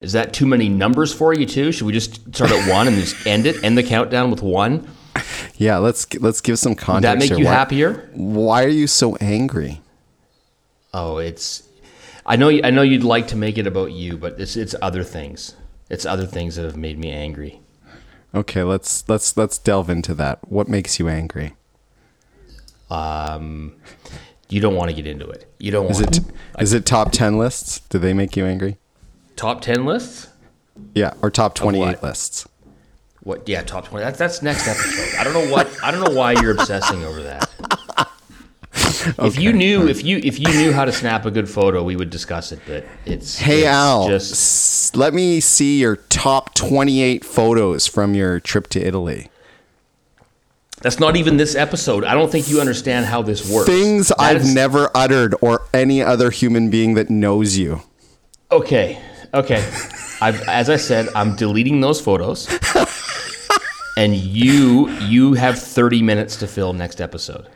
Is that too many numbers for you too? Should we just start at one and just end it, end the countdown with one? Yeah, let's let's give some Would context. that make here. you why, happier? Why are you so angry? Oh, it's. I know. I know you'd like to make it about you, but it's it's other things. It's other things that have made me angry. Okay, let's let's let's delve into that. What makes you angry? Um, you don't want to get into it. You don't Is it is it top ten lists? Do they make you angry? Top ten lists. Yeah, or top twenty eight what? lists. What? Yeah, top twenty. That's that's next episode. I don't know what. I don't know why you're obsessing over that. If you knew, if you if you knew how to snap a good photo, we would discuss it. But it's Hey it's Al, just s- let me see your top twenty eight photos from your trip to Italy. that's not even this episode. I don't think you understand how this works. Things That I've is- never uttered or any other human being that knows you. Okay, okay. I've, as I said, I'm deleting those photos, and you you have 30 minutes to fill next episode.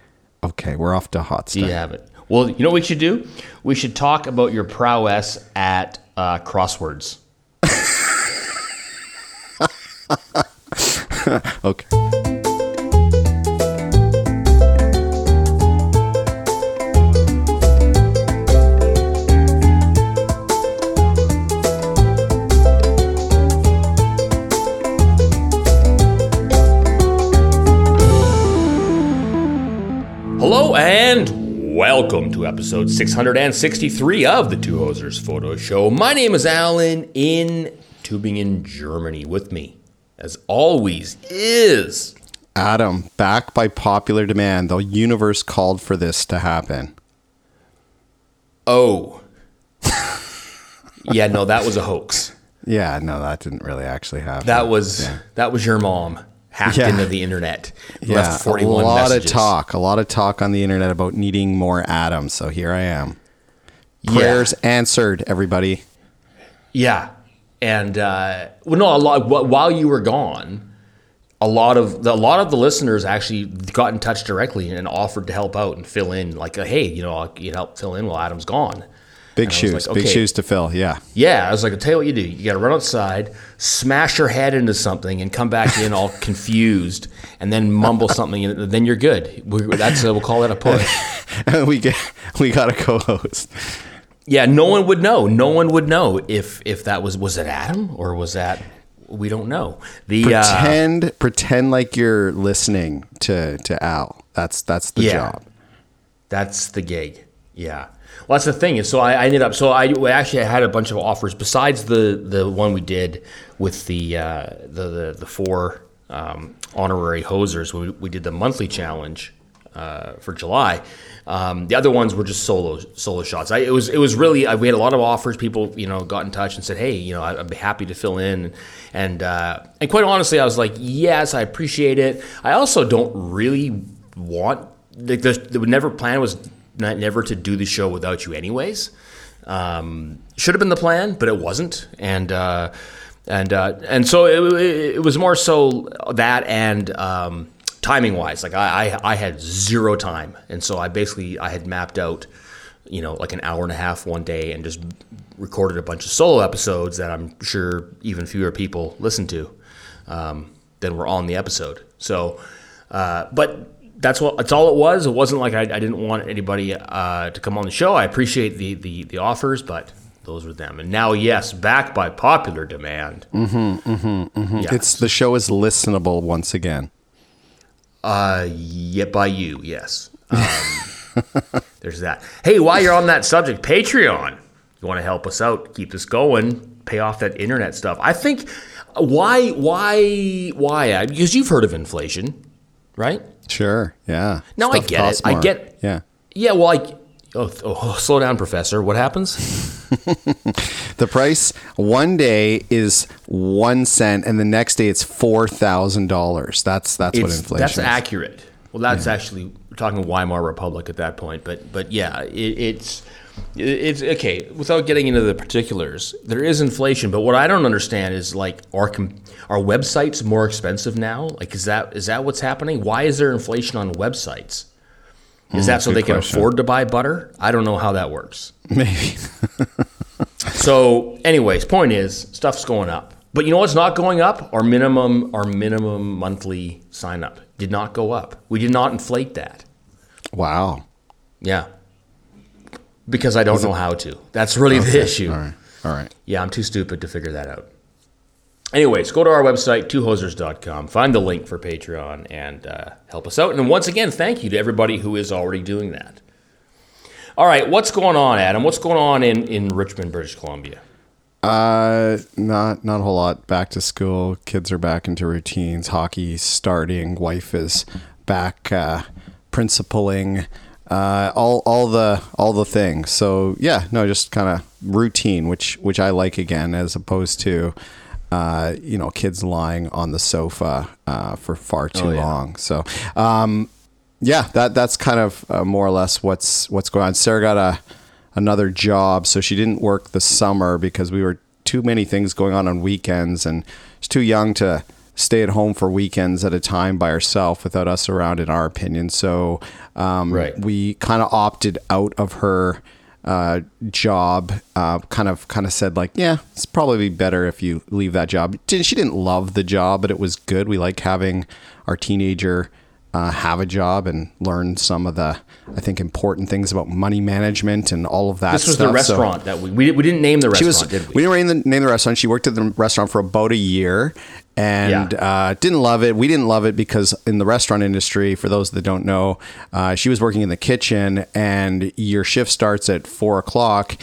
Okay, we're off to hot Do you have it? Well, you know what we should do? We should talk about your prowess at uh, crosswords. Okay. And welcome to episode 663 of the Two Hosers Photo Show. My name is Allan in Tübingen, Germany. With me, as always, is Adam, back by popular demand, the universe called for this to happen. Oh. yeah, no, that was a hoax. Yeah, no, that didn't really actually happen. That was that was your mom hacked Yeah. into the internet. yeah, left 41 a lot messages. of talk, a lot of talk on the internet about needing more Adam. So here I am. Prayers answered, everybody. Yeah, and uh, well, no, a lot. While you were gone, a lot of the, a lot of the listeners actually got in touch directly and offered to help out and fill in. Like, uh, hey, you know, I'll, you help fill in while Adam's gone. Big And I was shoes, like, big shoes to fill. Yeah. Yeah, I was like, I'll tell you what you do. You got to run outside, smash your head into something, and come back in all confused, and then mumble something, and then you're good. we that's we'll call that a push. we get we got a co-host. Yeah, no one would know. No one would know if if that was was it Adam or was that we don't know. The uh, Pretend pretend like you're listening to to Al. That's that's the Yeah. job. That's the gig. Yeah. Well, that's the thing. So I, I ended up. So I actually had a bunch of offers besides the the one we did with the uh, the, the the four um, honorary hosers. We, we did the monthly challenge uh, for July. Um, the other ones were just solo solo shots. I, it was it was really I, we had a lot of offers. People you know got in touch and said, hey, you know I, I'd be happy to fill in. And uh, and quite honestly, I was like, yes, I appreciate it. I also don't really want like the, the never plan was not never to do the show without you anyways. Um, should have been the plan, but it wasn't, and uh, and uh, and so it, it, was more so that and um, timing wise, like I, I I had zero time, and so I basically I had mapped out, you know, like an hour and a half one day, and just recorded a bunch of solo episodes that I'm sure even fewer people listened to um, than were on the episode. So, uh, but that's what that's all it was. It wasn't like I, I didn't want anybody uh, to come on the show. I appreciate the, the the offers, but those were them. And now, yes, back by popular demand. Yeah. It's the show is listenable once again. Uh, yeah, by you, yes. Um, there's that. Hey, while you're on that subject, Patreon. You want to help us out, keep this going, pay off that internet stuff. I think why why why? Because you've heard of inflation, right? Sure. Yeah. No, I get it. costs I get- Yeah. Yeah, well, I. Oh, oh, slow down, Professor. What happens? The price one day is one cent, and the next day it's four thousand dollars. That's that's what It's- inflation. That's is. accurate. Well, that's actually we're talking Weimar Republic at that point, but but yeah, it, it's it's okay. Without getting into the particulars, there is inflation, but what I don't understand is like are com- are websites more expensive now? Like, is that is that what's happening? Why is there inflation on websites? Is hmm, that so they can question. afford to buy butter? I don't know how that works. Maybe. So, anyways, point is stuff's going up. But you know what's not going up? Our minimum, our minimum monthly sign up did not go up. We did not inflate that. Wow. Yeah. Because I don't know how to. That's really the issue. All right. All right. Yeah, I'm too stupid to figure that out. Anyways, go to our website, twohosers.com, find the link for Patreon, and uh, help us out. And once again, thank you to everybody who is already doing that. All right, what's going on, Adam? What's going on in, in Richmond, British Columbia? Uh, not not a whole lot. Back to school. Kids are back into routines. Hockey starting. Wife is back uh, principaling. Uh, all all the all the things. So yeah, no, just kind of routine, which which I like again, as opposed to. Uh, you know, kids lying on the sofa uh, for far too Oh, yeah. long. So, um, yeah, that that's kind of uh, more or less what's what's going on. Sarah got a another job, so she didn't work the summer because we were too many things going on on weekends, and she's too young to stay at home for weekends at a time by herself without us around, in our opinion. So, um, Right. we kind of opted out of her uh, job. Uh, kind of, kind of said like, yeah, it's probably better if you leave that job. She didn't love the job, but it was good. We like having our teenager uh, have a job and learn some of the, I think, important things about money management and all of that. This was stuff. the So- restaurant that we, we, we didn't name the restaurant, was. did we? We didn't name the, name the restaurant. She worked at the restaurant for about a year, and Yeah. uh, didn't love it. We didn't love it because in the restaurant industry, for those that don't know, uh, she was working in the kitchen, and your shift starts at four o'clock,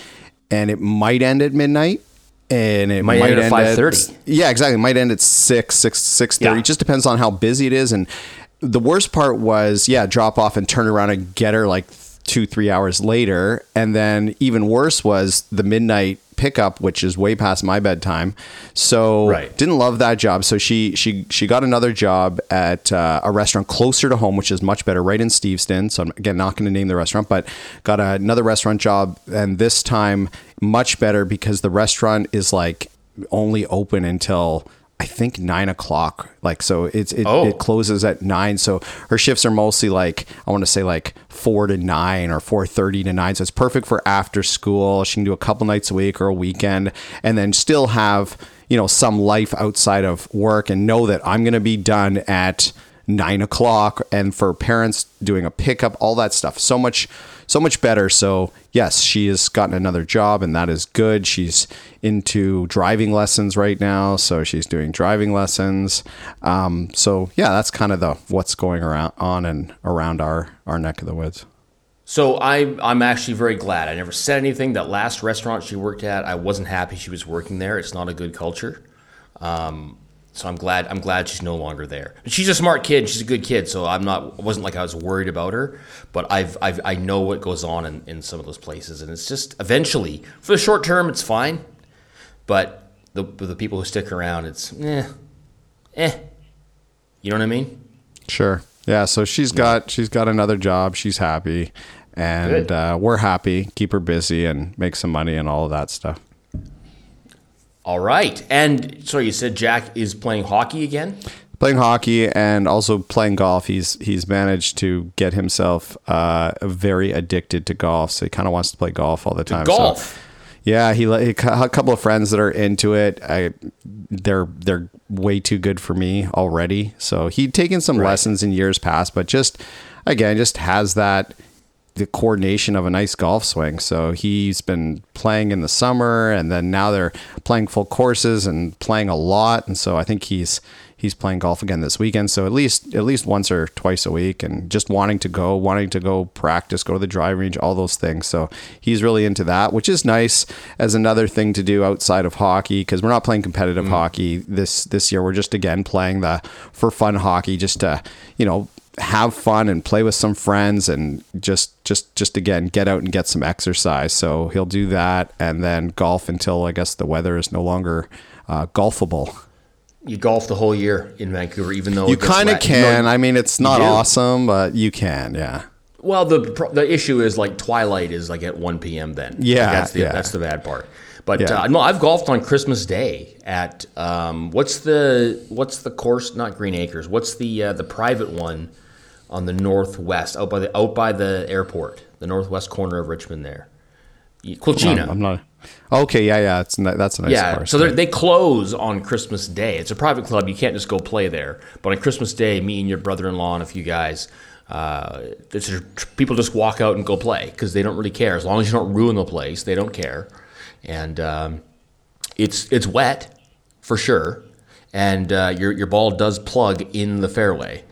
and it might end at midnight. And it Might might, end at end 5:30. yeah, exactly. It might end at six, six, six thirty. Yeah. It just depends on how busy it is. And the worst part was, yeah, drop off and turn around and get her like two, three hours later. And then even worse was the midnight pickup, which is way past my bedtime. So Right. didn't love that job. So she she she got another job at uh, a restaurant closer to home, which is much better, right in Steveston. So I'm again not going to name the restaurant, but got another restaurant job, and this time much better because the restaurant is like only open until. I think nine o'clock. Like so, it's it, Oh. it closes at nine. So her shifts are mostly like I want to say like four to nine or four thirty to nine. So it's perfect for after school. She can do a couple nights a week or a weekend, and then still have you know some life outside of work and know that I'm going to be done at nine o'clock. And for parents doing a pickup, all that stuff, so much so much better. So yes, she has gotten another job, and that is good. She's into driving lessons right now, so she's doing driving lessons. Um, so yeah, that's kind of the what's going around on and around our our neck of the woods. So I, I'm actually very glad. I never said anything. That last restaurant she worked at, I wasn't happy she was working there. It's not a good culture. Um, so I'm glad. I'm glad she's no longer there. She's a smart kid. She's a good kid. So I'm not. It wasn't like I was worried about her. But I've, I've I know what goes on in, in some of those places, and it's just eventually for the short term, it's fine. But the the people who stick around, it's eh, eh. You know what I mean? Sure. Yeah. So she's got she's got another job. She's happy, and uh, we're happy. Keep her busy and make some money and all of that stuff. All right. And so you said Jack is playing hockey again. playing hockey and also playing golf. He's he's managed to get himself uh, very addicted to golf. So he kind of wants to play golf all the time. So, golf? yeah, he, he a couple of friends that are into it. I they're they're way too good for me already. So he'd taken some lessons in years past, but just again, just has that the coordination of a nice golf swing. So he's been playing in the summer and then now they're playing full courses and playing a lot. And so I think he's he's playing golf again this weekend. So at least at least once or twice a week and just wanting to go, wanting to go practice, go to the driving range, all those things. So he's really into that, which is nice as another thing to do outside of hockey because we're not playing competitive mm. hockey this this year. We're just again playing the for fun hockey just to, you know, have fun and play with some friends and just just just again get out and get some exercise so he'll do that and then golf until i guess the weather is no longer uh, golfable You golf the whole year in Vancouver, even though you kind of can No, i mean it's not awesome but you can yeah well, the the issue is like twilight is like at one p.m. Then Yeah, Like, that's the yeah. that's the bad part. But Yeah. uh, no, I've golfed on Christmas Day at um, what's the what's the course? Not Green Acres. What's the uh, the private one on the northwest out by the out by the airport, the northwest corner of Richmond there. Quilchena. I'm not. Okay, yeah, yeah. It's that's a nice yeah, so they're- close on Christmas Day. It's a private club. You can't just go play there. But on Christmas Day, me and your brother-in-law and a few guys, uh, it's people just walk out and go play because they don't really care. As long as you don't ruin the place, they don't care. And um, it's it's wet for sure, and uh, your your ball does plug in the fairway.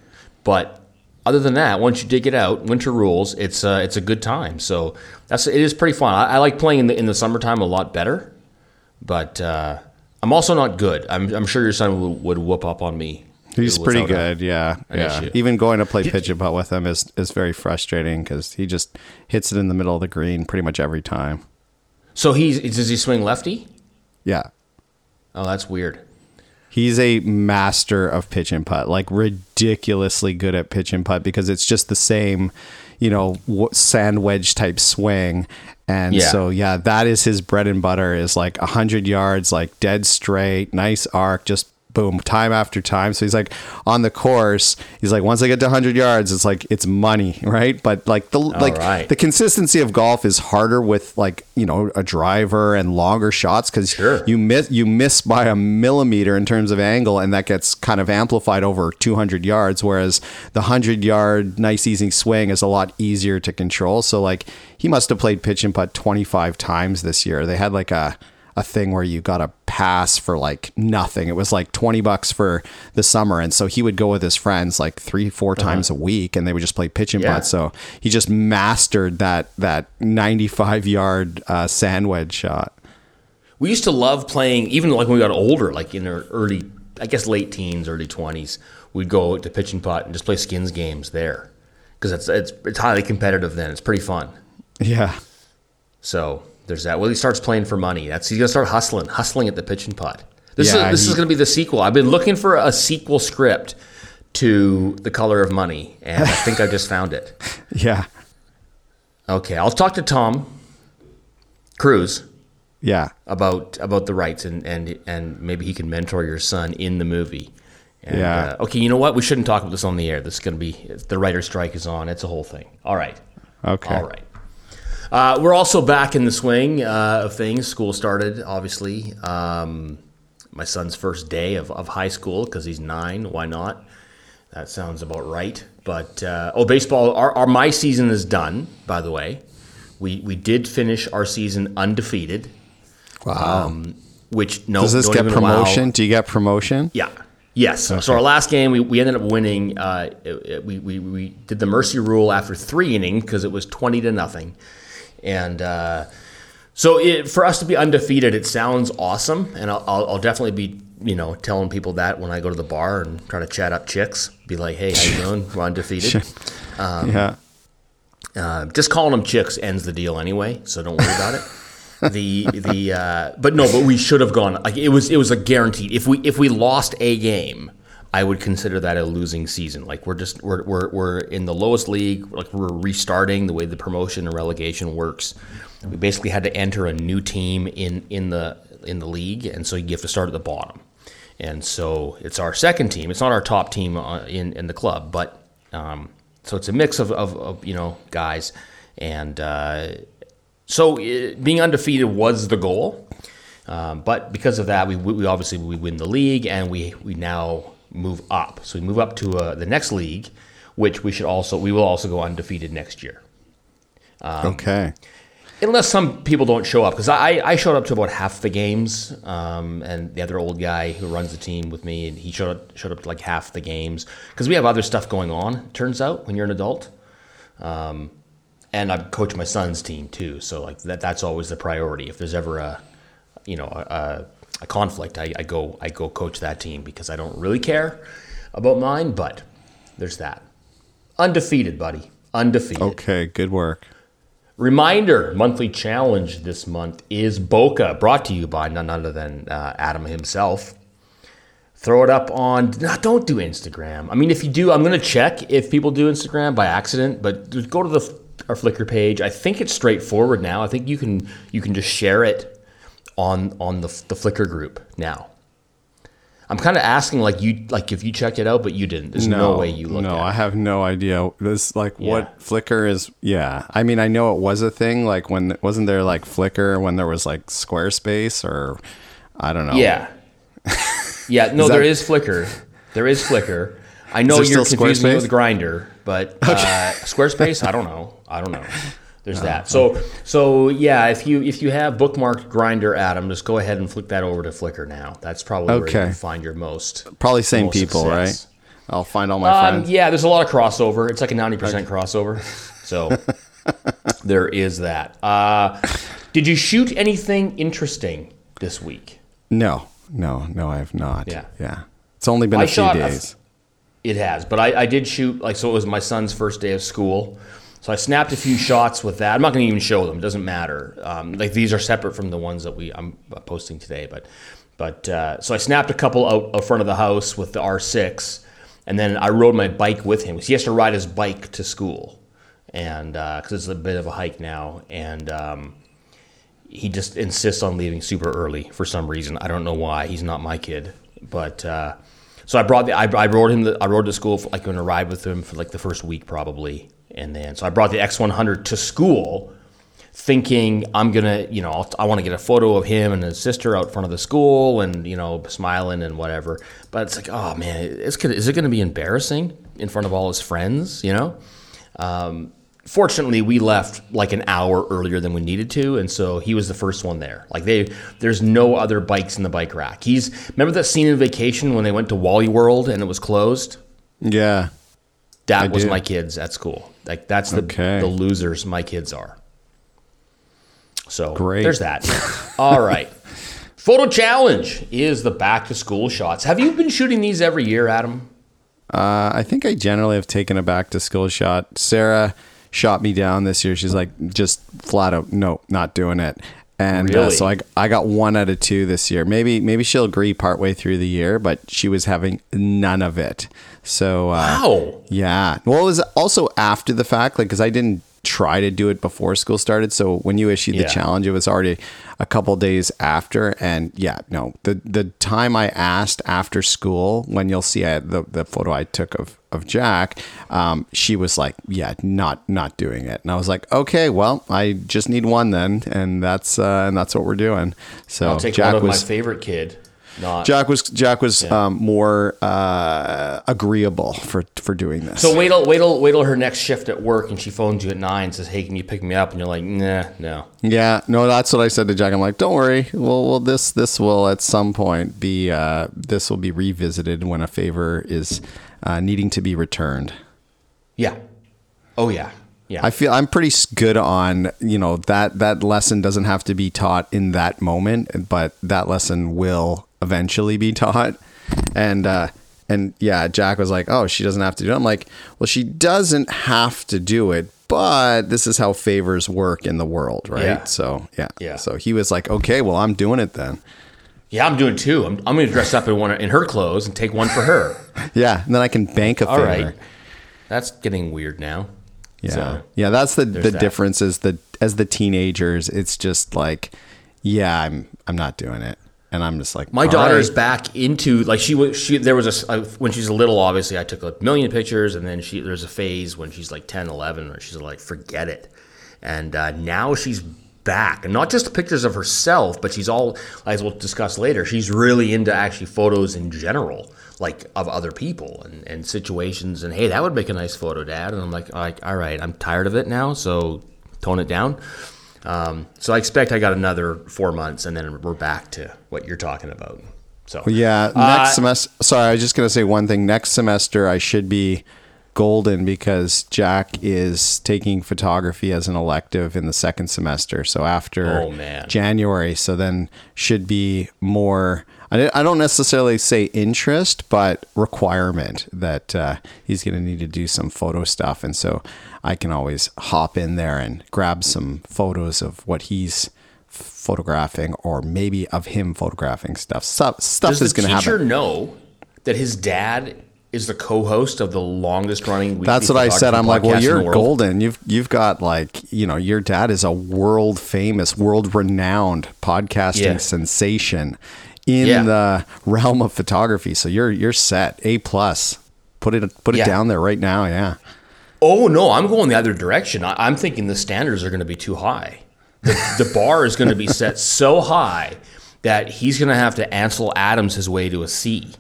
But other than that, once you dig it out, winter rules. It's uh, it's a good time. So that's it is pretty fun. I, I like playing in the in the summertime a lot better, but uh, I'm also not good. I'm, I'm sure your son would, would whoop up on me. He's pretty without a- good. Yeah, yeah. issue. Even going to play pitch and putt with him is is very frustrating because he just hits it in the middle of the green pretty much every time. So he's does he swing lefty? Yeah. Oh, that's weird. He's a master of pitch and putt, like ridiculously good at pitch and putt because it's just the same, you know, sand wedge type swing. And Yeah. so, yeah, that is his bread and butter is like 100 yards, like dead straight, nice arc, just boom, time after time. So he's like on the course, he's like, once I get to 100 yards, it's like, it's money, right? But like the, like right. the consistency of golf is harder with like, you know, a driver and longer shots because Sure. you miss you miss by a millimeter in terms of angle and that gets kind of amplified over 200 yards whereas the 100 yard nice easy swing is a lot easier to control so like he must have played pitch and putt 25 times this year they had like a a thing where you got a pass for like nothing it was like 20 bucks for the summer and so he would go with his friends like three four times a week and they would just play pitch and Yeah. putt so he just mastered that that 95 yard uh, sand wedge shot We used to love playing, even like when we got older, like in our early, I guess late teens, early twenties. We'd go to pitch and putt and just play skins games there because it's it's it's highly competitive. Then it's pretty fun. yeah So there's that. Well, he starts playing for money. That's he's gonna start hustling, hustling at the pitch and putt. This Yeah, is this he- is gonna be the sequel. I've been looking for a sequel script to The Color of Money, and I think I just found it. yeah Okay, I'll talk to Tom Cruise yeah about about the rights and and and maybe he can mentor your son in the movie. And, Yeah. Uh, okay, you know what? We shouldn't talk about this on the air. This is going to be the writer's strike is on. It's a whole thing. All right. Okay. All right. Uh, we're also back in the swing uh, of things. School started, obviously. Um, my son's first day of, of high school because he's nine. Why not? That sounds about right. But uh, oh, baseball. Our, our my season is done. By the way, we we did finish our season undefeated. Wow. Which no, Does this get even allow- promotion? Do you get promotion? yeah. Yes. So our last game, we, we ended up winning. Uh, it- it- we, we, we did the mercy rule after three innings because it was 20 to nothing. And uh, so it, for us to be undefeated, it sounds awesome. And I'll, I'll, I'll definitely be, you know, telling people that when I go to the bar and try to chat up chicks. Be like, hey, how you doing? We're undefeated. yeah. Uh, just calling them chicks ends the deal anyway, so don't worry about it. The the uh, but no, but we should have gone. Like it was it was a guaranteed. If we if we lost a game, I would consider that a losing season. Like we're just we're we're, we're in the lowest league. Like we're restarting the way the promotion and relegation works. We basically had to enter a new team in in the in the league, and so you have to start at the bottom. And so it's our second team. It's not our top team uh, in in the club, but um, so it's a mix of, of, of you know guys, and uh, so uh, being undefeated was the goal. Um, but because of that, we, we obviously we win the league, and we we now move up. So we move up to uh, the next league, which we should also we will also go undefeated next year, Um, okay. unless some people don't show up. Because I I showed up to about half the games, um, and the other old guy who runs the team with me, and he showed up, showed up to like half the games because we have other stuff going on. Turns out when you're an adult, um, and I coach my son's team too, so like that that's always the priority. If there's ever a you know a, a conflict, I, I go I go coach that team because I don't really care about mine, but there's that. Undefeated, buddy. Undefeated. Okay. Good work. Reminder monthly challenge this month is bokeh, brought to you by none other than uh, Adam himself. Throw it up on. No, don't do Instagram. I mean, if you do, I'm going to check if people do Instagram by accident. But go to the our Flickr page. I think it's straightforward now. I think you can you can just share it on on the the Flickr group now. I'm kind of asking like you like if you checked it out, but you didn't. There's no, way you looked No. I have no idea. This like Yeah. what Flickr is. Yeah, I mean, I know it was a thing. Like when wasn't there like Flickr when there was like Squarespace or I don't know. Yeah. Yeah, no, that- there is Flickr. There is Flickr. I know you're confusing me with Grindr, but uh, Squarespace, I don't know. I don't know. There's that. So so yeah, if you if you have bookmarked Grindr, Adam, just go ahead and flick that over to Flickr now. That's probably where Okay. you can find your most. probably same most people, success. right? I'll find all my Um, friends. yeah, there's a lot of crossover. It's like a 90% crossover. So there is that. Uh, did you shoot anything interesting this week? No, no, no, I have not. Yeah. yeah. It's only been I a few shot a f- days. It has, but I, I did shoot like so. It was my son's first day of school, so I snapped a few shots with that. I'm not going to even show them; it doesn't matter. Um, like these are separate from the ones that we I'm posting today. But but uh, so I snapped a couple out, out front of the house with the R6, and then I rode my bike with him because he has to ride his bike to school, and because it's a bit of a hike now, and um, he just insists on leaving super early for some reason. I don't know why. He's not my kid, but uh, so I brought the I, I rode him. The, I rode to school. For, like going to ride with him for like the first week probably, and then so I brought the X100 to school, thinking I'm gonna you know I want to get a photo of him and his sister out front of the school and you know smiling and whatever. But it's like oh man, it's gonna, is it to be embarrassing in front of all his friends? You know. Um, fortunately we left like an hour earlier than we needed to and so he was the first one there like they there's no other bikes in the bike rack he's remember that scene in vacation when they went to wally world and it was closed Yeah. That was do. my kids at school like that's the Okay. the losers my kids are so Great. there's that all right photo challenge is the back to school shots have you been shooting these every year adam Uh, I think I generally have taken a back to school shot. Sarah shot me down this year. She's like, just flat out, no, not doing it. And uh, so I, I got one out of two this year. Maybe maybe she'll agree partway through the year, but she was having none of it. So uh, wow yeah. Well, it was also after the fact, like, because I didn't try to do it before school started. So when you issued the Yeah. challenge, it was already a couple days after. And yeah, no, the the time I asked after school, when you'll see I, the the photo I took of of Jack, um, she was like, yeah, not not doing it. And I was like, okay, well, I just need one then, and that's uh, and that's what we're doing. So i'll take Jack was my favorite kid not Jack was Jack was um, more uh, agreeable for for doing this. So wait till wait till wait till her next shift at work, and she phones you at nine, and says, "Hey, can you pick me up?" And you're like, "Nah, no." Yeah, no, that's what I said to Jack. I'm like, don't worry. Well, well, this this will at some point be uh, this will be revisited when a favor is uh, needing to be returned. Yeah. Oh yeah. Yeah. I feel I'm pretty good on you know that that lesson doesn't have to be taught in that moment, but that lesson will eventually be taught. And uh, and yeah, Jack was like, oh, she doesn't have to do it. I'm like, well, she doesn't have to do it, but this is how favors work in the world, right? Yeah. So yeah, Yeah. So he was like, okay, well, I'm doing it then. yeah, I'm doing two. I'm, I'm going to dress up in one in her clothes and take one for her. Yeah, and then I can bank a favor. right. That's getting weird now. Yeah, So, yeah. That's the the that. difference is that as the teenagers, it's just like, yeah, I'm I'm not doing it, and I'm just like, My daughter's right. back into like she was she there was a when she's a little obviously I took a million pictures and then she there's a phase when she's like 10 11 where she's like forget it. And uh, now she's back and not just pictures of herself but she's all as we'll discuss later she's really into actually photos in general like of other people and, and situations and hey that would make a nice photo dad. And I'm like right, all right I'm tired of it now so tone it down um, so I expect I got another four months, and then we're back to what you're talking about. So Yeah, Uh, next semester. Sorry, I was just gonna say one thing. Next semester, I should be golden because Jack is taking photography as an elective in the second semester. So after Oh. January, so then should be more. I I don't necessarily say interest, but requirement that uh, he's going to need to do some photo stuff, and so I can always hop in there and grab some photos of what he's photographing, or maybe of him photographing stuff. Stuff, stuff does is the going to teacher happen. know that his dad is the co-host of the longest running? Weekly That's what I said. I'm like, well, you're golden. You've you've got like, you know, your dad is a world famous, world renowned podcasting Yeah. sensation in Yeah. the realm of photography. So you're you're set. A plus. Put it put it Yeah. down there right now. Yeah. Oh no, I'm going the other direction. I, I'm thinking the standards are going to be too high. The, the bar is going to be set so high that he's going to have to Ansel Adams his way to a C.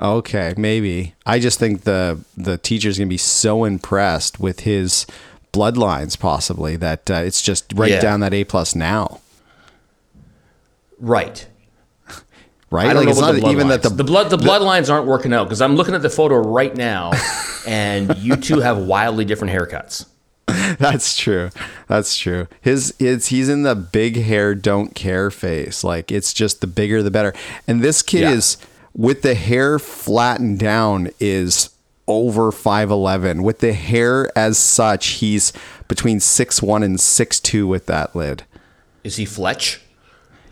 Okay, maybe. I just think the the teacher's gonna be so impressed with his bloodlines, possibly that uh, it's just right Yeah. down that A plus now, Right. Right? I don't know it's about not the even that bloodlines. the, the blood the bloodlines aren't working out because I'm looking at the photo right now, and you two have wildly different haircuts. that's true. That's true. His it's he's in the big hair don't care face. Like it's just the bigger the better. And this kid Yeah. is with the hair flattened down is over 5'11 with the hair as such he's between 6'1 and 6'2 with that lid Is he Fletch?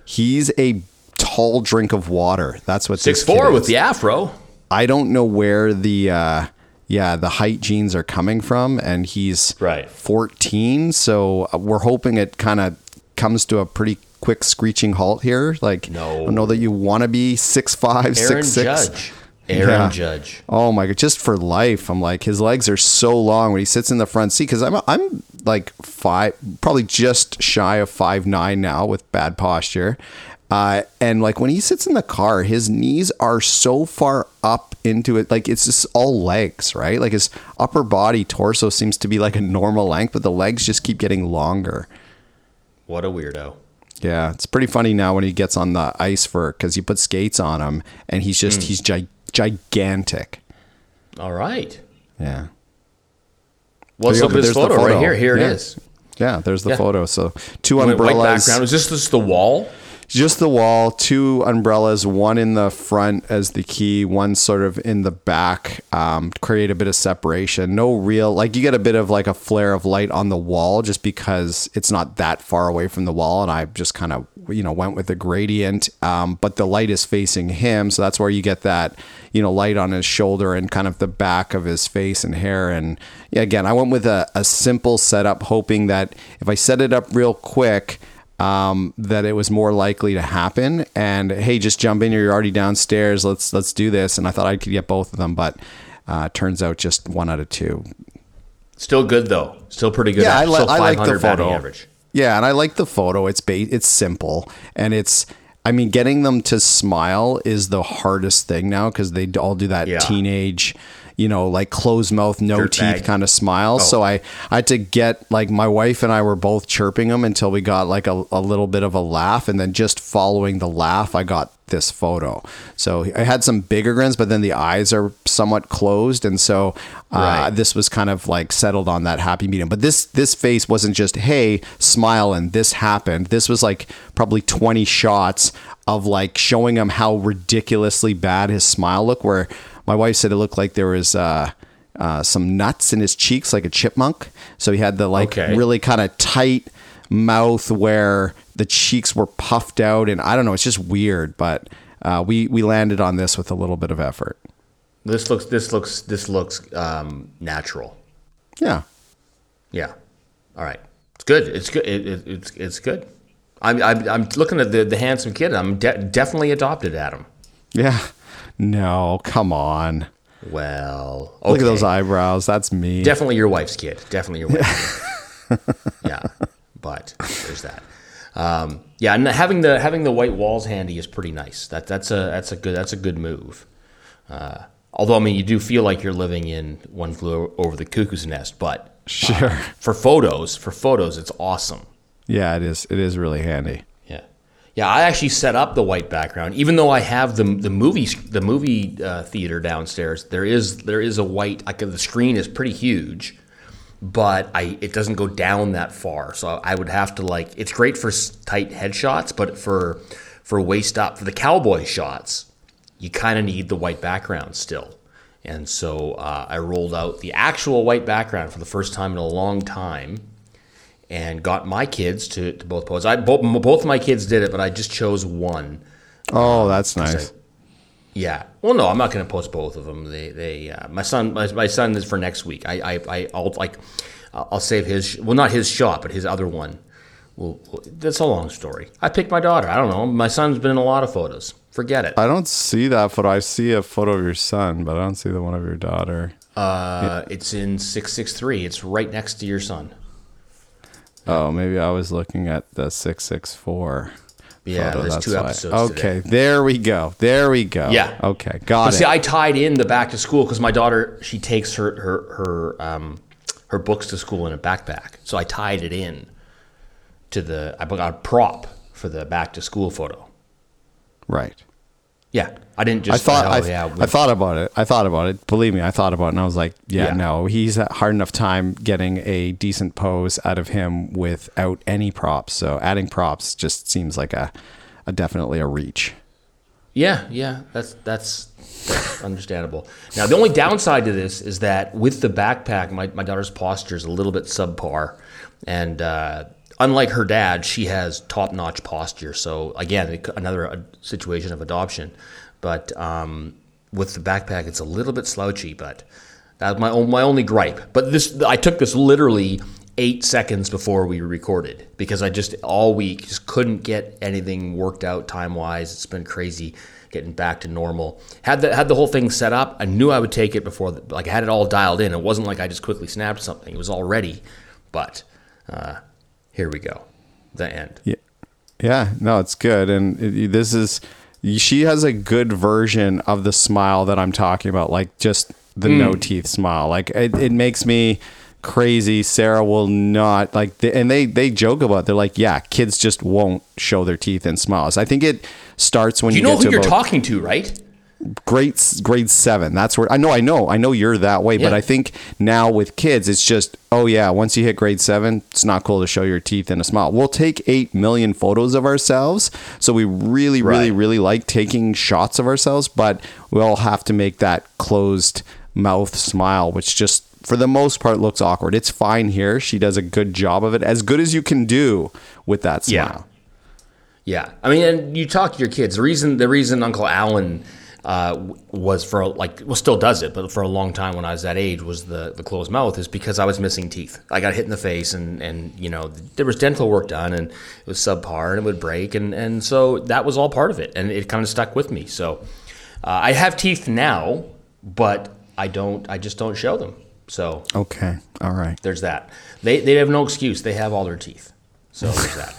He's a tall drink of water. That's what Six four with the afro. I don't know where the uh, yeah the height genes are coming from, and he's Right. 14. So uh, we're hoping it kind of comes to a pretty quick screeching halt here. Like No. I don't know that you want to be six five, Aaron six six. Judge. Aaron Yeah. Judge. Oh my god, just for life. I'm like his legs are so long when he sits in the front seat cuz I'm I'm like 5 probably just shy of five nine now with bad posture. Uh, and like when he sits in the car, his knees are so far up into it, like it's just all legs, right? Like his upper body torso seems to be like a normal length, but the legs just keep getting longer. What a weirdo. Yeah, it's pretty funny now when he gets on the ice for because you put skates on him, and he's just he's gi- gigantic. All right. Yeah. Well, There so you go, this there's the photo, right here. Here Yeah. it is. Yeah, there's the Yeah. photo. So two umbrellas. White background. Is this this the wall? Just the wall, two umbrellas, one in the front as the key, one sort of in the back, um, create a bit of separation. No real, like you get a bit of like a flare of light on the wall just because it's not that far away from the wall. And I just kind of, you know, went with the gradient. Um, but the light is facing him. So that's where you get that, you know, light on his shoulder and kind of the back of his face and hair. And yeah, again, I went with a, a simple setup, hoping that if I set it up real quick, um, that it was more likely to happen. And hey, just jump in. here. You're already downstairs. Let's let's do this. And I thought I could get both of them, but uh, turns out just one out of two. Still good though. Still pretty good. Yeah, I, li- I like the photo. Average. Yeah, and I like the photo. It's ba- it's simple and it's. I mean, getting them to smile is the hardest thing now because they all do that Yeah. teenage, you know, like closed mouth, no Dirtbag. teeth kind of smile. So I, I had to get like my wife and I were both chirping him until we got like a, a little bit of a laugh, and then just following the laugh, I got this photo. So I had some bigger grins, but then the eyes are somewhat closed, and so uh, Right. this was kind of like settled on that happy medium. But this this face wasn't just hey smile and this happened. This was like probably twenty shots of like showing him how ridiculously bad his smile looked. Where my wife said it looked like there was. Uh, uh, some nuts in his cheeks like a chipmunk. So he had the like Okay. really kind of tight mouth where the cheeks were puffed out, and I don't know. It's just weird, but uh, we we landed on this with a little bit of effort. This looks. This looks. This looks um, natural. Yeah, Yeah. All right. It's good. It's good. It, it, it's it's good. I'm, I'm I'm looking at the the handsome kid. I'm de- definitely adopted Adam. yeah. No, come on. Well, okay. Look at those eyebrows. That's me. Definitely your wife's kid. Definitely your wife's kid. yeah, but there's that. Um, yeah, and having the having the white walls handy is pretty nice. That that's a that's a good that's a good move. Uh, although I mean, you do feel like you're living in one flew over the cuckoo's nest, but sure. for photos, for photos, it's awesome. Yeah, it is. It is really handy. Yeah. I actually set up the white background, even though I have the the movie the movie uh, theater downstairs. There is there is a white. Like the screen is pretty huge, but I it doesn't go down that far. So I would have to like. It's great for tight headshots, but for for waist up for the cowboy shots, you kind of need the white background still. And so uh, I rolled out the actual white background for the first time in a long time and got my kids to, to both pose. I both, both my kids did it, but I just chose one. Oh, that's nice. Yeah. Well, no, I'm not going to post both of them. They, they, uh, my son, my, my son is for next week. I, I, I I'll like, I'll save his. Well, not his shot, but his other one. Well, that's a long story. I picked my daughter. I don't know. My son's been in a lot of photos. Forget it. I don't see that photo. I see a photo of your son, but I don't see the one of your daughter. Uh, It's in six six three. It's right next to your son. Oh, maybe I was looking at the six six four. Yeah, there's two episodes Okay, today. there we go. There we go. Yeah. Okay, got But it. see, I tied in the back to school because my daughter she takes her her her um, her books to school in a backpack. So I tied it in to the I got a prop for the back to school photo. right. Yeah, I didn't just. I thought oh, I, yeah, I thought about it. I thought about it. Believe me, I thought about it, and I was like, yeah, Yeah. no, he's had hard enough time getting a decent pose out of him without any props. So adding props just seems like a, a definitely a reach. Yeah, yeah, that's that's, that's understandable. Now, the only downside to this is that with the backpack, my, my daughter's posture is a little bit subpar, and uh, unlike her dad, she has top notch posture. So again, another uh, situation of adoption. But um, with the backpack, it's a little bit slouchy. But that's my my only gripe. But this, I took this literally eight seconds before we recorded because I just all week just couldn't get anything worked out time wise. It's been crazy getting back to normal. Had the had the whole thing set up. I knew I would take it before. The, like I had it all dialed in. It wasn't like I just quickly snapped something. It was all ready. But uh, here we go. The end. Yeah, yeah, no, it's good, and it, this is she has a good version of the smile that I'm talking about, like just the hmm. no teeth smile. Like it, it makes me crazy. Sarah will not like, the, and they they joke about. It. They're like, yeah, kids just won't show their teeth and smiles. I think it starts when You you, know get who to you're about talking to, right? Grade grade seven. That's where I know, I know, I know you're that way. But I think now with kids, it's just oh yeah, once you hit grade seven, it's not cool to show your teeth and a smile. We'll take eight million photos of ourselves, so we really, really, Right. really like taking shots of ourselves. But we'll have to make that closed mouth smile, which just for the most part looks awkward. It's fine here. She does a good job of it, as good as you can do with that smile. Yeah, I mean, and you talk to your kids. The reason the reason Uncle Allan uh, was for like well, still does it, but for a long time when I was that age was the the closed mouth is because I was missing teeth. I got hit in the face, and and you know there was dental work done, and it was subpar, and it would break, and and so that was all part of it, and it kind of stuck with me. So uh, I have teeth now, but I don't. I just don't show them. So Okay. All right. there's that. They they have no excuse. They have all their teeth. So there's that.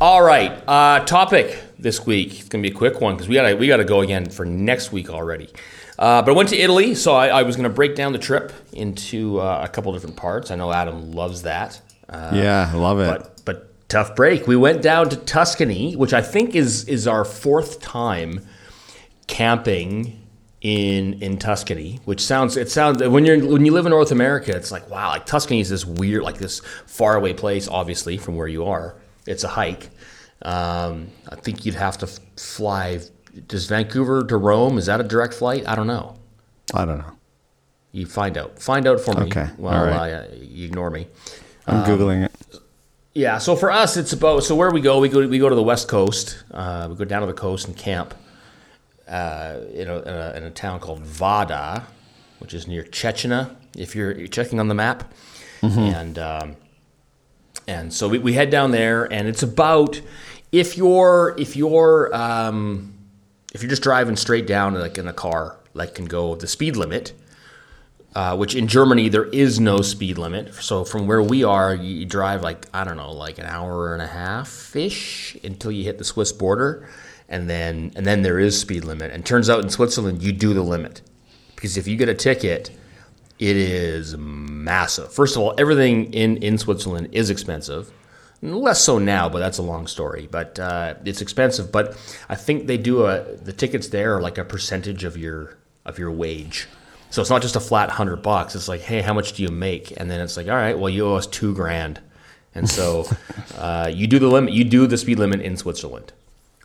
All right. Uh, topic this week. It's gonna be a quick one because we gotta we gotta go again for next week already. Uh, but I went to Italy, so I, I was gonna break down the trip into uh, a couple different parts. I know Adam loves that. Uh, yeah, I love it. but but tough break. We went down to Tuscany, which I think is is our fourth time camping in in Tuscany. Which sounds it sounds when you're when you live in North America, it's like wow, like Tuscany is this weird, like this faraway place. Obviously, from where you are, it's a hike. Um, I think you'd have to fly. Does Vancouver to Rome? Is that a direct flight? I don't know. I don't know. You find out. Find out for me. Okay, Well, all right. uh, you ignore me. I'm googling it. Yeah, so for us, it's about so where we go. We go we go to the west coast. Uh, we go down to the coast and camp uh, in, a, in, a, in a town called Vada, which is near Cecina. If you're, you're checking on the map, and um, and so we, we head down there, and it's about if you're if you're um, if you're just driving straight down like in a car, like can go the speed limit uh, which in Germany there is no speed limit. So from where we are, you, drive like I don't know, like an hour and a half ish until you hit the Swiss border, and then and then there is speed limit. And turns out in Switzerland you do the limit because if you get a ticket, it is massive. First of all, everything in in Switzerland is expensive. Less so now, but that's a long story. But uh, it's expensive. But I think they do a the tickets there are like a percentage of your of your wage. So it's not just a flat hundred bucks. It's like, hey, how much do you make? And then it's like, all right, well, you owe us two grand. And so uh, you do the limit, you do the speed limit in Switzerland,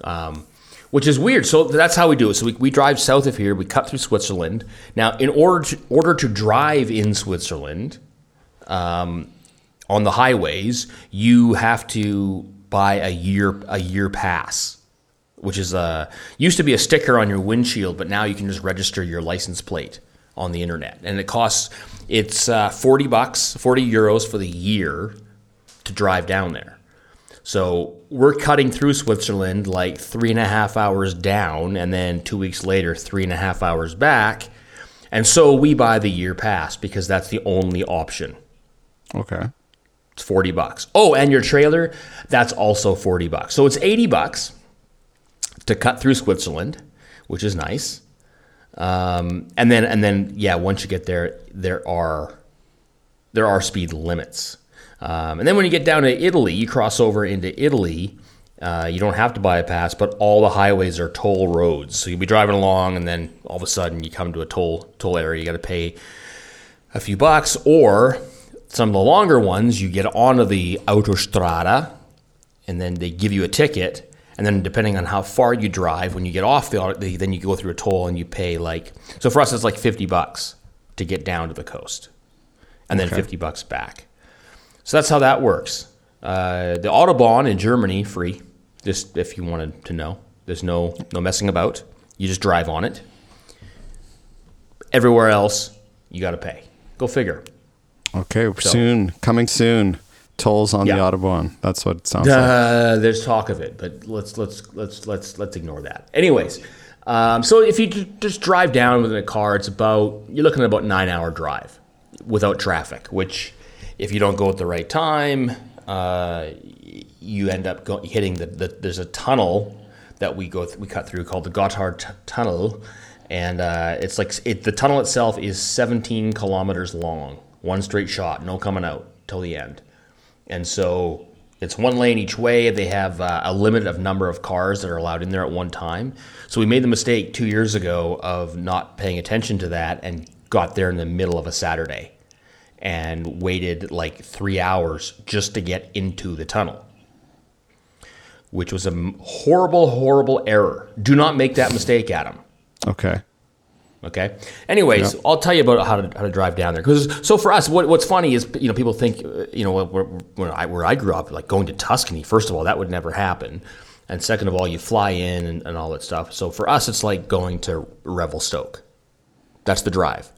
um, which is weird. So that's how we do it. So we, we drive south of here, we cut through Switzerland. Now, in order to, order to drive in Switzerland um, on the highways, you have to buy a year a year pass which is a used to be a sticker on your windshield, but now you can just register your license plate on the internet, and it costs it's uh, forty bucks, forty euros for the year to drive down there. So we're cutting through Switzerland like three and a half hours down, and then two weeks later, three and a half hours back. And so we buy the year pass because that's the only option. Okay. It's 40 bucks. Oh, and your trailer, that's also 40 bucks. So it's 80 bucks to cut through Switzerland, which is nice. Um, and then and then yeah, once you get there, there are there are speed limits. Um, and then when you get down to Italy, you cross over into Italy. Uh, you don't have to buy a pass, but all the highways are toll roads. So you'll be driving along, and then all of a sudden you come to a toll toll area. You got to pay a few bucks, or some of the longer ones, you get onto the autostrada, and then they give you a ticket. And then depending on how far you drive, when you get off the, then you go through a toll and you pay like. So for us, it's like fifty bucks to get down to the coast, and then Okay. fifty bucks back. So that's how that works. Uh, the Autobahn in Germany free, just if you wanted to know. There's no no messing about. You just drive on it. Everywhere else, you got to pay. Go figure. Okay. Soon, coming soon. Tolls on Yeah. the Autobahn. That's what it sounds like. Uh, there's talk of it, but let's let's let's let's let's ignore that. Anyways, um, so if you just drive down with a car, it's about you're looking at about nine hour drive without traffic. Which, if you don't go at the right time, uh, you end up go- hitting the, the. There's a tunnel that we go th- we cut through called the Gotthard t- Tunnel, and uh, it's like it, the tunnel itself is 17 kilometers long, one straight shot, no coming out till the end. And so it's one lane each way. They have uh, a limit of number of cars that are allowed in there at one time. So we made the mistake two years ago of not paying attention to that and got there in the middle of a Saturday and waited like three hours just to get into the tunnel, which was a horrible, horrible error. Do not make that mistake, Adam. Okay. Okay. Anyways, I'll tell you about how to, how to drive down there. Because so for us, what, what's funny is you know people think you know where, where I where I grew up, like going to Tuscany. First of all, that would never happen, and second of all, you fly in and, and all that stuff. So for us, it's like going to Revelstoke. That's the drive.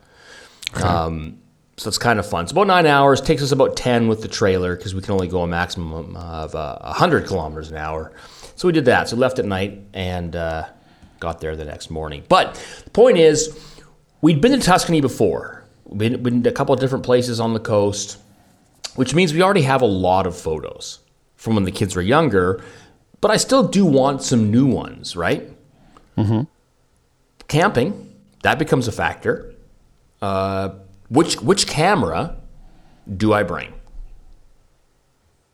Um, so it's kind of fun. It's about nine hours. Takes us about ten with the trailer because we can only go a maximum of uh, hundred kilometers an hour. So we did that. So left at night and uh, got there the next morning. But the point is, we'd been to Tuscany before. We'd been, been to a couple of different places on the coast, which means we already have a lot of photos from when the kids were younger. But I still do want some new ones, right? Camping that becomes a factor. Uh, which which camera do I bring?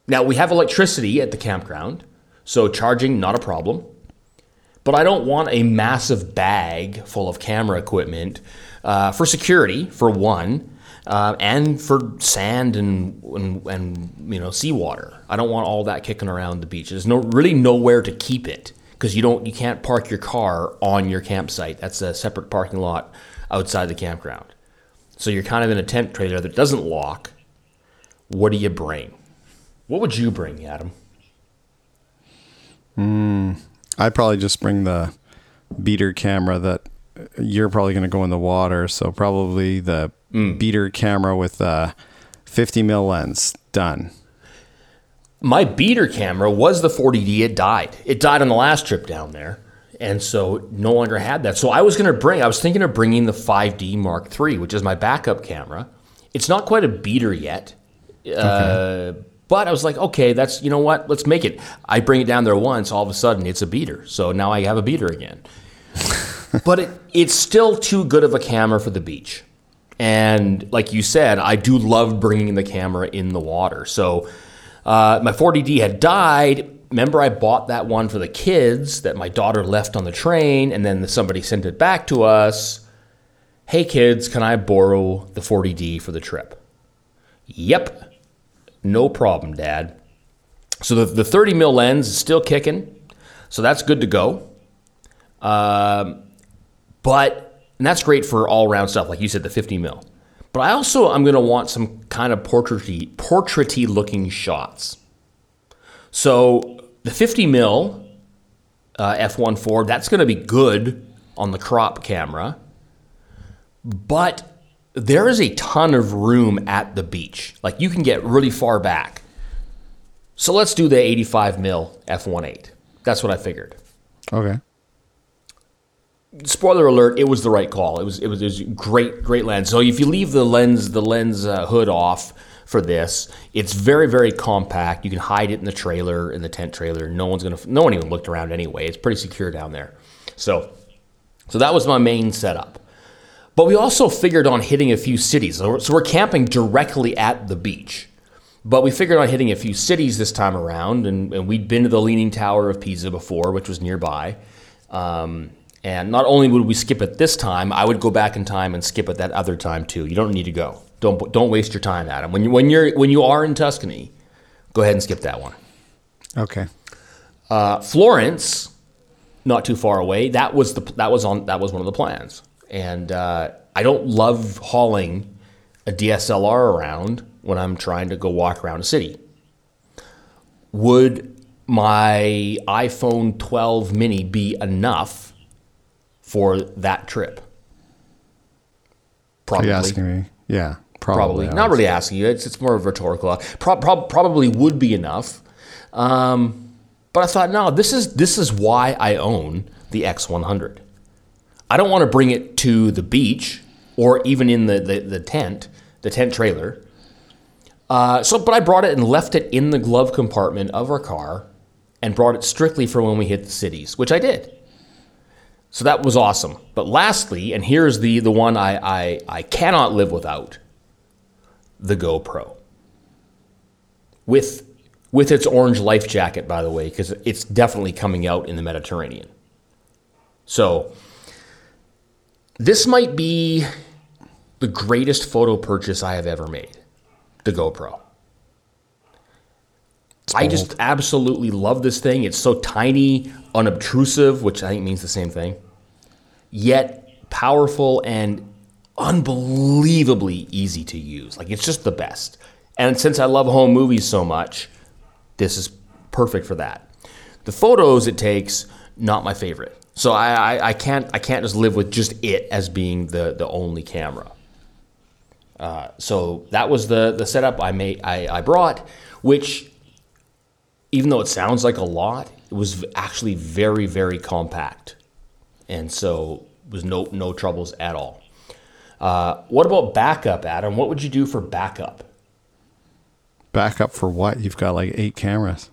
Now we have electricity at the campground, so charging not a problem. But I don't want a massive bag full of camera equipment uh, for security, for one, uh, and for sand and, and and you know seawater. I don't want all that kicking around the beach. There's no really nowhere to keep it because you don't you can't park your car on your campsite. That's a separate parking lot outside the campground. So you're kind of in a tent trailer that doesn't lock. What do you bring? What would you bring, Adam? Hmm. I'd probably just bring the beater camera that you're probably going to go in the water. So probably the hmm. beater camera with a 50 mil lens. Done. My beater camera was the 40D. It died. It died on the last trip down there. And so no longer had that. So I was going to bring, I was thinking of bringing the 5D Mark III, which is my backup camera. It's not quite a beater yet. Uh, but I was like, okay, that's, you know what? Let's make it. I bring it down there once, all of a sudden it's a beater. So now I have a beater again. but it, it's still too good of a camera for the beach. And like you said, I do love bringing the camera in the water. So uh, my 40D had died. Remember, I bought that one for the kids that my daughter left on the train, and then somebody sent it back to us. Hey, kids, can I borrow the 40D for the trip? Yep, no problem, Dad. So the, the 30 mil lens is still kicking, so that's good to go. Um, but and that's great for all around stuff, like you said, the 50 mil. But I also I'm going to want some kind of portraity, portraity looking shots. So the 50 mil uh, f1.4 that's going to be good on the crop camera, but there is a ton of room at the beach. Like you can get really far back. So let's do the 85 mil f1.8. That's what I figured. Okay. Spoiler alert: It was the right call. It was it was, it was great great lens. So if you leave the lens the lens uh, hood off for this, it's very very compact. You can hide it in the trailer in the tent trailer. No one's gonna no one even looked around anyway. It's pretty secure down there. So so that was my main setup. But we also figured on hitting a few cities. So we're, camping directly at the beach. But we figured on hitting a few cities this time around, and, and we'd been to the Leaning Tower of Pisa before, which was nearby. Um, and not only would we skip it this time, I would go back in time and skip it that other time too. You don't need to go. Don't don't waste your time, Adam. When you when you're when you are in Tuscany, go ahead and skip that one. Okay. Uh, Florence, not too far away. That was the that was on that was one of the plans. And uh, I don't love hauling a DSLR around when I'm trying to go walk around a city. Would my iPhone 12 mini be enough for that trip? Probably. Are you asking me? Yeah, probably. Probably. Not really asking you. It's, it's more of a rhetorical. Pro- prob- probably would be enough. Um, but I thought, no, this is this is why I own the X100. I don't want to bring it to the beach or even in the, the, the tent, the tent trailer. Uh, so, but I brought it and left it in the glove compartment of our car and brought it strictly for when we hit the cities, which I did. So that was awesome. But lastly, and here's the, the one I, I, I cannot live without the GoPro. With, with its orange life jacket, by the way, because it's definitely coming out in the Mediterranean. So this might be the greatest photo purchase I have ever made the GoPro. I just absolutely love this thing. It's so tiny, unobtrusive, which I think means the same thing, yet powerful and unbelievably easy to use. Like it's just the best. And since I love home movies so much, this is perfect for that. The photos it takes, not my favorite. So I, I, I can't I can't just live with just it as being the the only camera. Uh, so that was the the setup I made I, I brought, which even though it sounds like a lot, it was actually very very compact, and so was no no troubles at all. Uh, what about backup, Adam? What would you do for backup? Backup for what? You've got like eight cameras.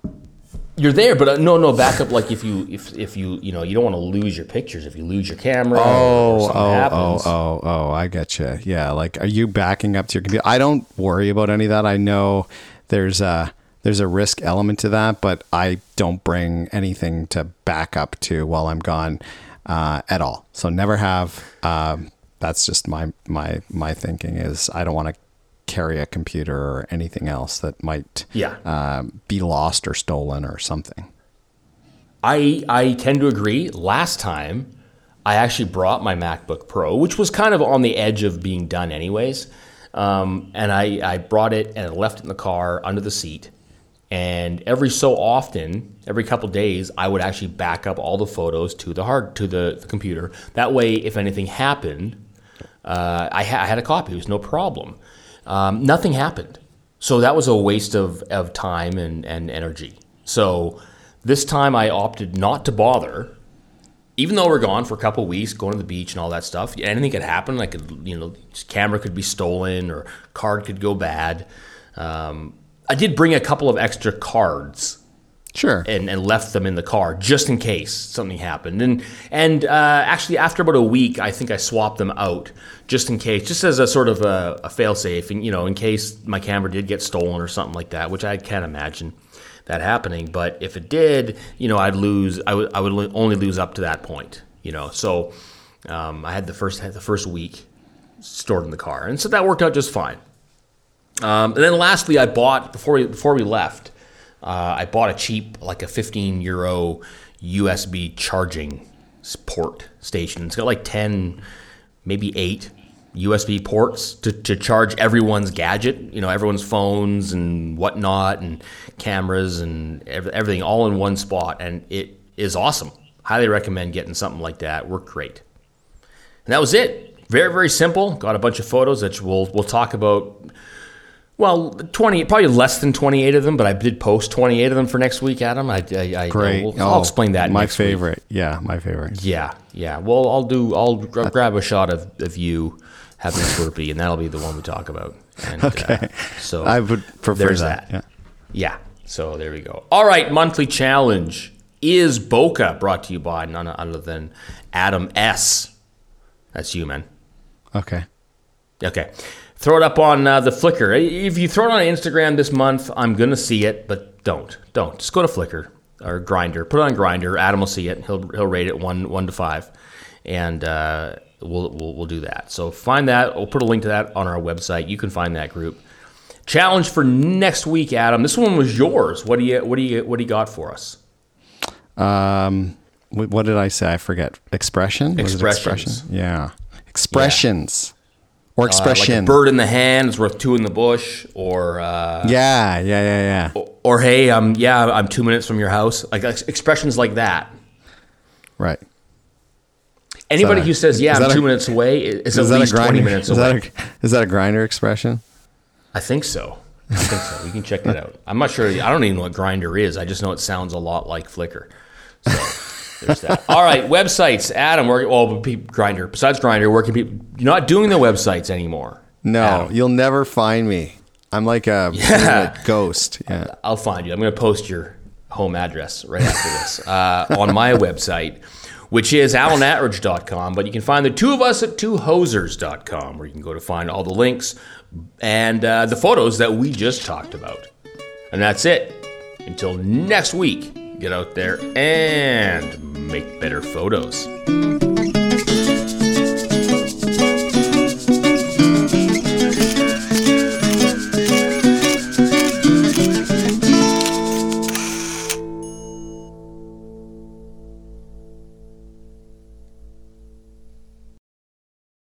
You're there, but uh, no, no backup. Like if you, if if you, you know, you don't want to lose your pictures. If you lose your camera, Oh, something oh, happens. oh, oh, oh, I get you. Yeah, like are you backing up to your computer? I don't worry about any of that. I know there's a there's a risk element to that, but I don't bring anything to back up to while I'm gone uh, at all. So never have. Um, that's just my my my thinking is I don't want to carry a computer or anything else that might Yeah. um, be lost or stolen or something. I I tend to agree. Last time, I actually brought my MacBook Pro, which was kind of on the edge of being done anyways. Um, and I, I brought it and I left it in the car under the seat. And every so often, every couple days, I would actually back up all the photos to the hard to the, the computer. That way, if anything happened, uh, I, ha- I had a copy. It was no problem. Um, nothing happened. So that was a waste of, of time and, and energy. So this time I opted not to bother. Even though we're gone for a couple weeks, going to the beach and all that stuff, anything could happen. Like, you know, camera could be stolen or card could go bad. Um, I did bring a couple of extra cards Sure. and, and left them in the car just in case something happened. And and uh, actually, after about a week, I think I swapped them out just in case, just as a sort of a, a failsafe, and you know, in case my camera did get stolen or something like that, which I can't imagine that happening. But if it did, you know, I'd lose. I would I would only lose up to that point. You know, so um, I had the first had the first week stored in the car, and so that worked out just fine. Um, and then lastly, I bought before we, before we left. Uh, I bought a cheap, like a 15 euro USB charging port station. It's got like 10, maybe eight USB ports to, to charge everyone's gadget, you know, everyone's phones and whatnot, and cameras and everything all in one spot. And it is awesome. Highly recommend getting something like that. Worked great. And that was it. Very, very simple. Got a bunch of photos that we'll, we'll talk about Well, twenty, probably less than twenty-eight of them, but I did post twenty-eight of them for next week, Adam. I, I, I Great. We'll, I'll Oh, explain that. My next week. favorite. Yeah, my favorite. Yeah, yeah. Well, I'll do. I'll gra- grab a shot of, of you having a Slurpee, and that'll be the one we talk about. And, Okay. Uh, so I would prefer there's that. that. Yeah. Yeah. So there we go. All right, monthly challenge is bokeh, brought to you by none other than Adam S. That's you, man. Okay. Okay. Throw it up on uh, the Flickr. If you throw it on Instagram this month, I'm going to see it, but don't. Don't. Just go to Flickr or Grindr. Put it on Grindr. Adam will see it. He'll, he'll rate it 1, one to 5. And uh, we'll, we'll, we'll do that. So find that. We'll put a link to that on our website. You can find that group. Challenge for next week, Adam. This one was yours. What do you what do you what do you got for us? Um, what did I say? I forget. Expression. Expressions. expression? Yeah. Expressions. Or Uh, like expression. a bird in the hand is worth two in the bush, or uh, yeah, yeah, yeah, yeah. or hey, um, yeah, I'm two minutes from your house. Like ex- expressions like that. Right. Anybody a- who says, "Yeah, I'm two a- minutes away," is, Is at least Grindr? twenty minutes is away. that a, is that a Grindr expression? I think so. I think so. We can check that out. I'm not sure. I don't even know what Grindr is. I just know it sounds a lot like Flickr. So there's that. All right, websites. Adam, where well, Grindr. Besides Grindr, where can people? You're not doing the websites anymore. No, Adam. you'll never find me. I'm like a Yeah. internet ghost. Yeah. I'll find you. I'm going to post your home address right after this uh, on my website, which is allanattridge.com. But you can find the two of us at twohosers.com, where you can go to find all the links and uh, the photos that we just talked about. And that's it. Until next week, get out there and make better photos.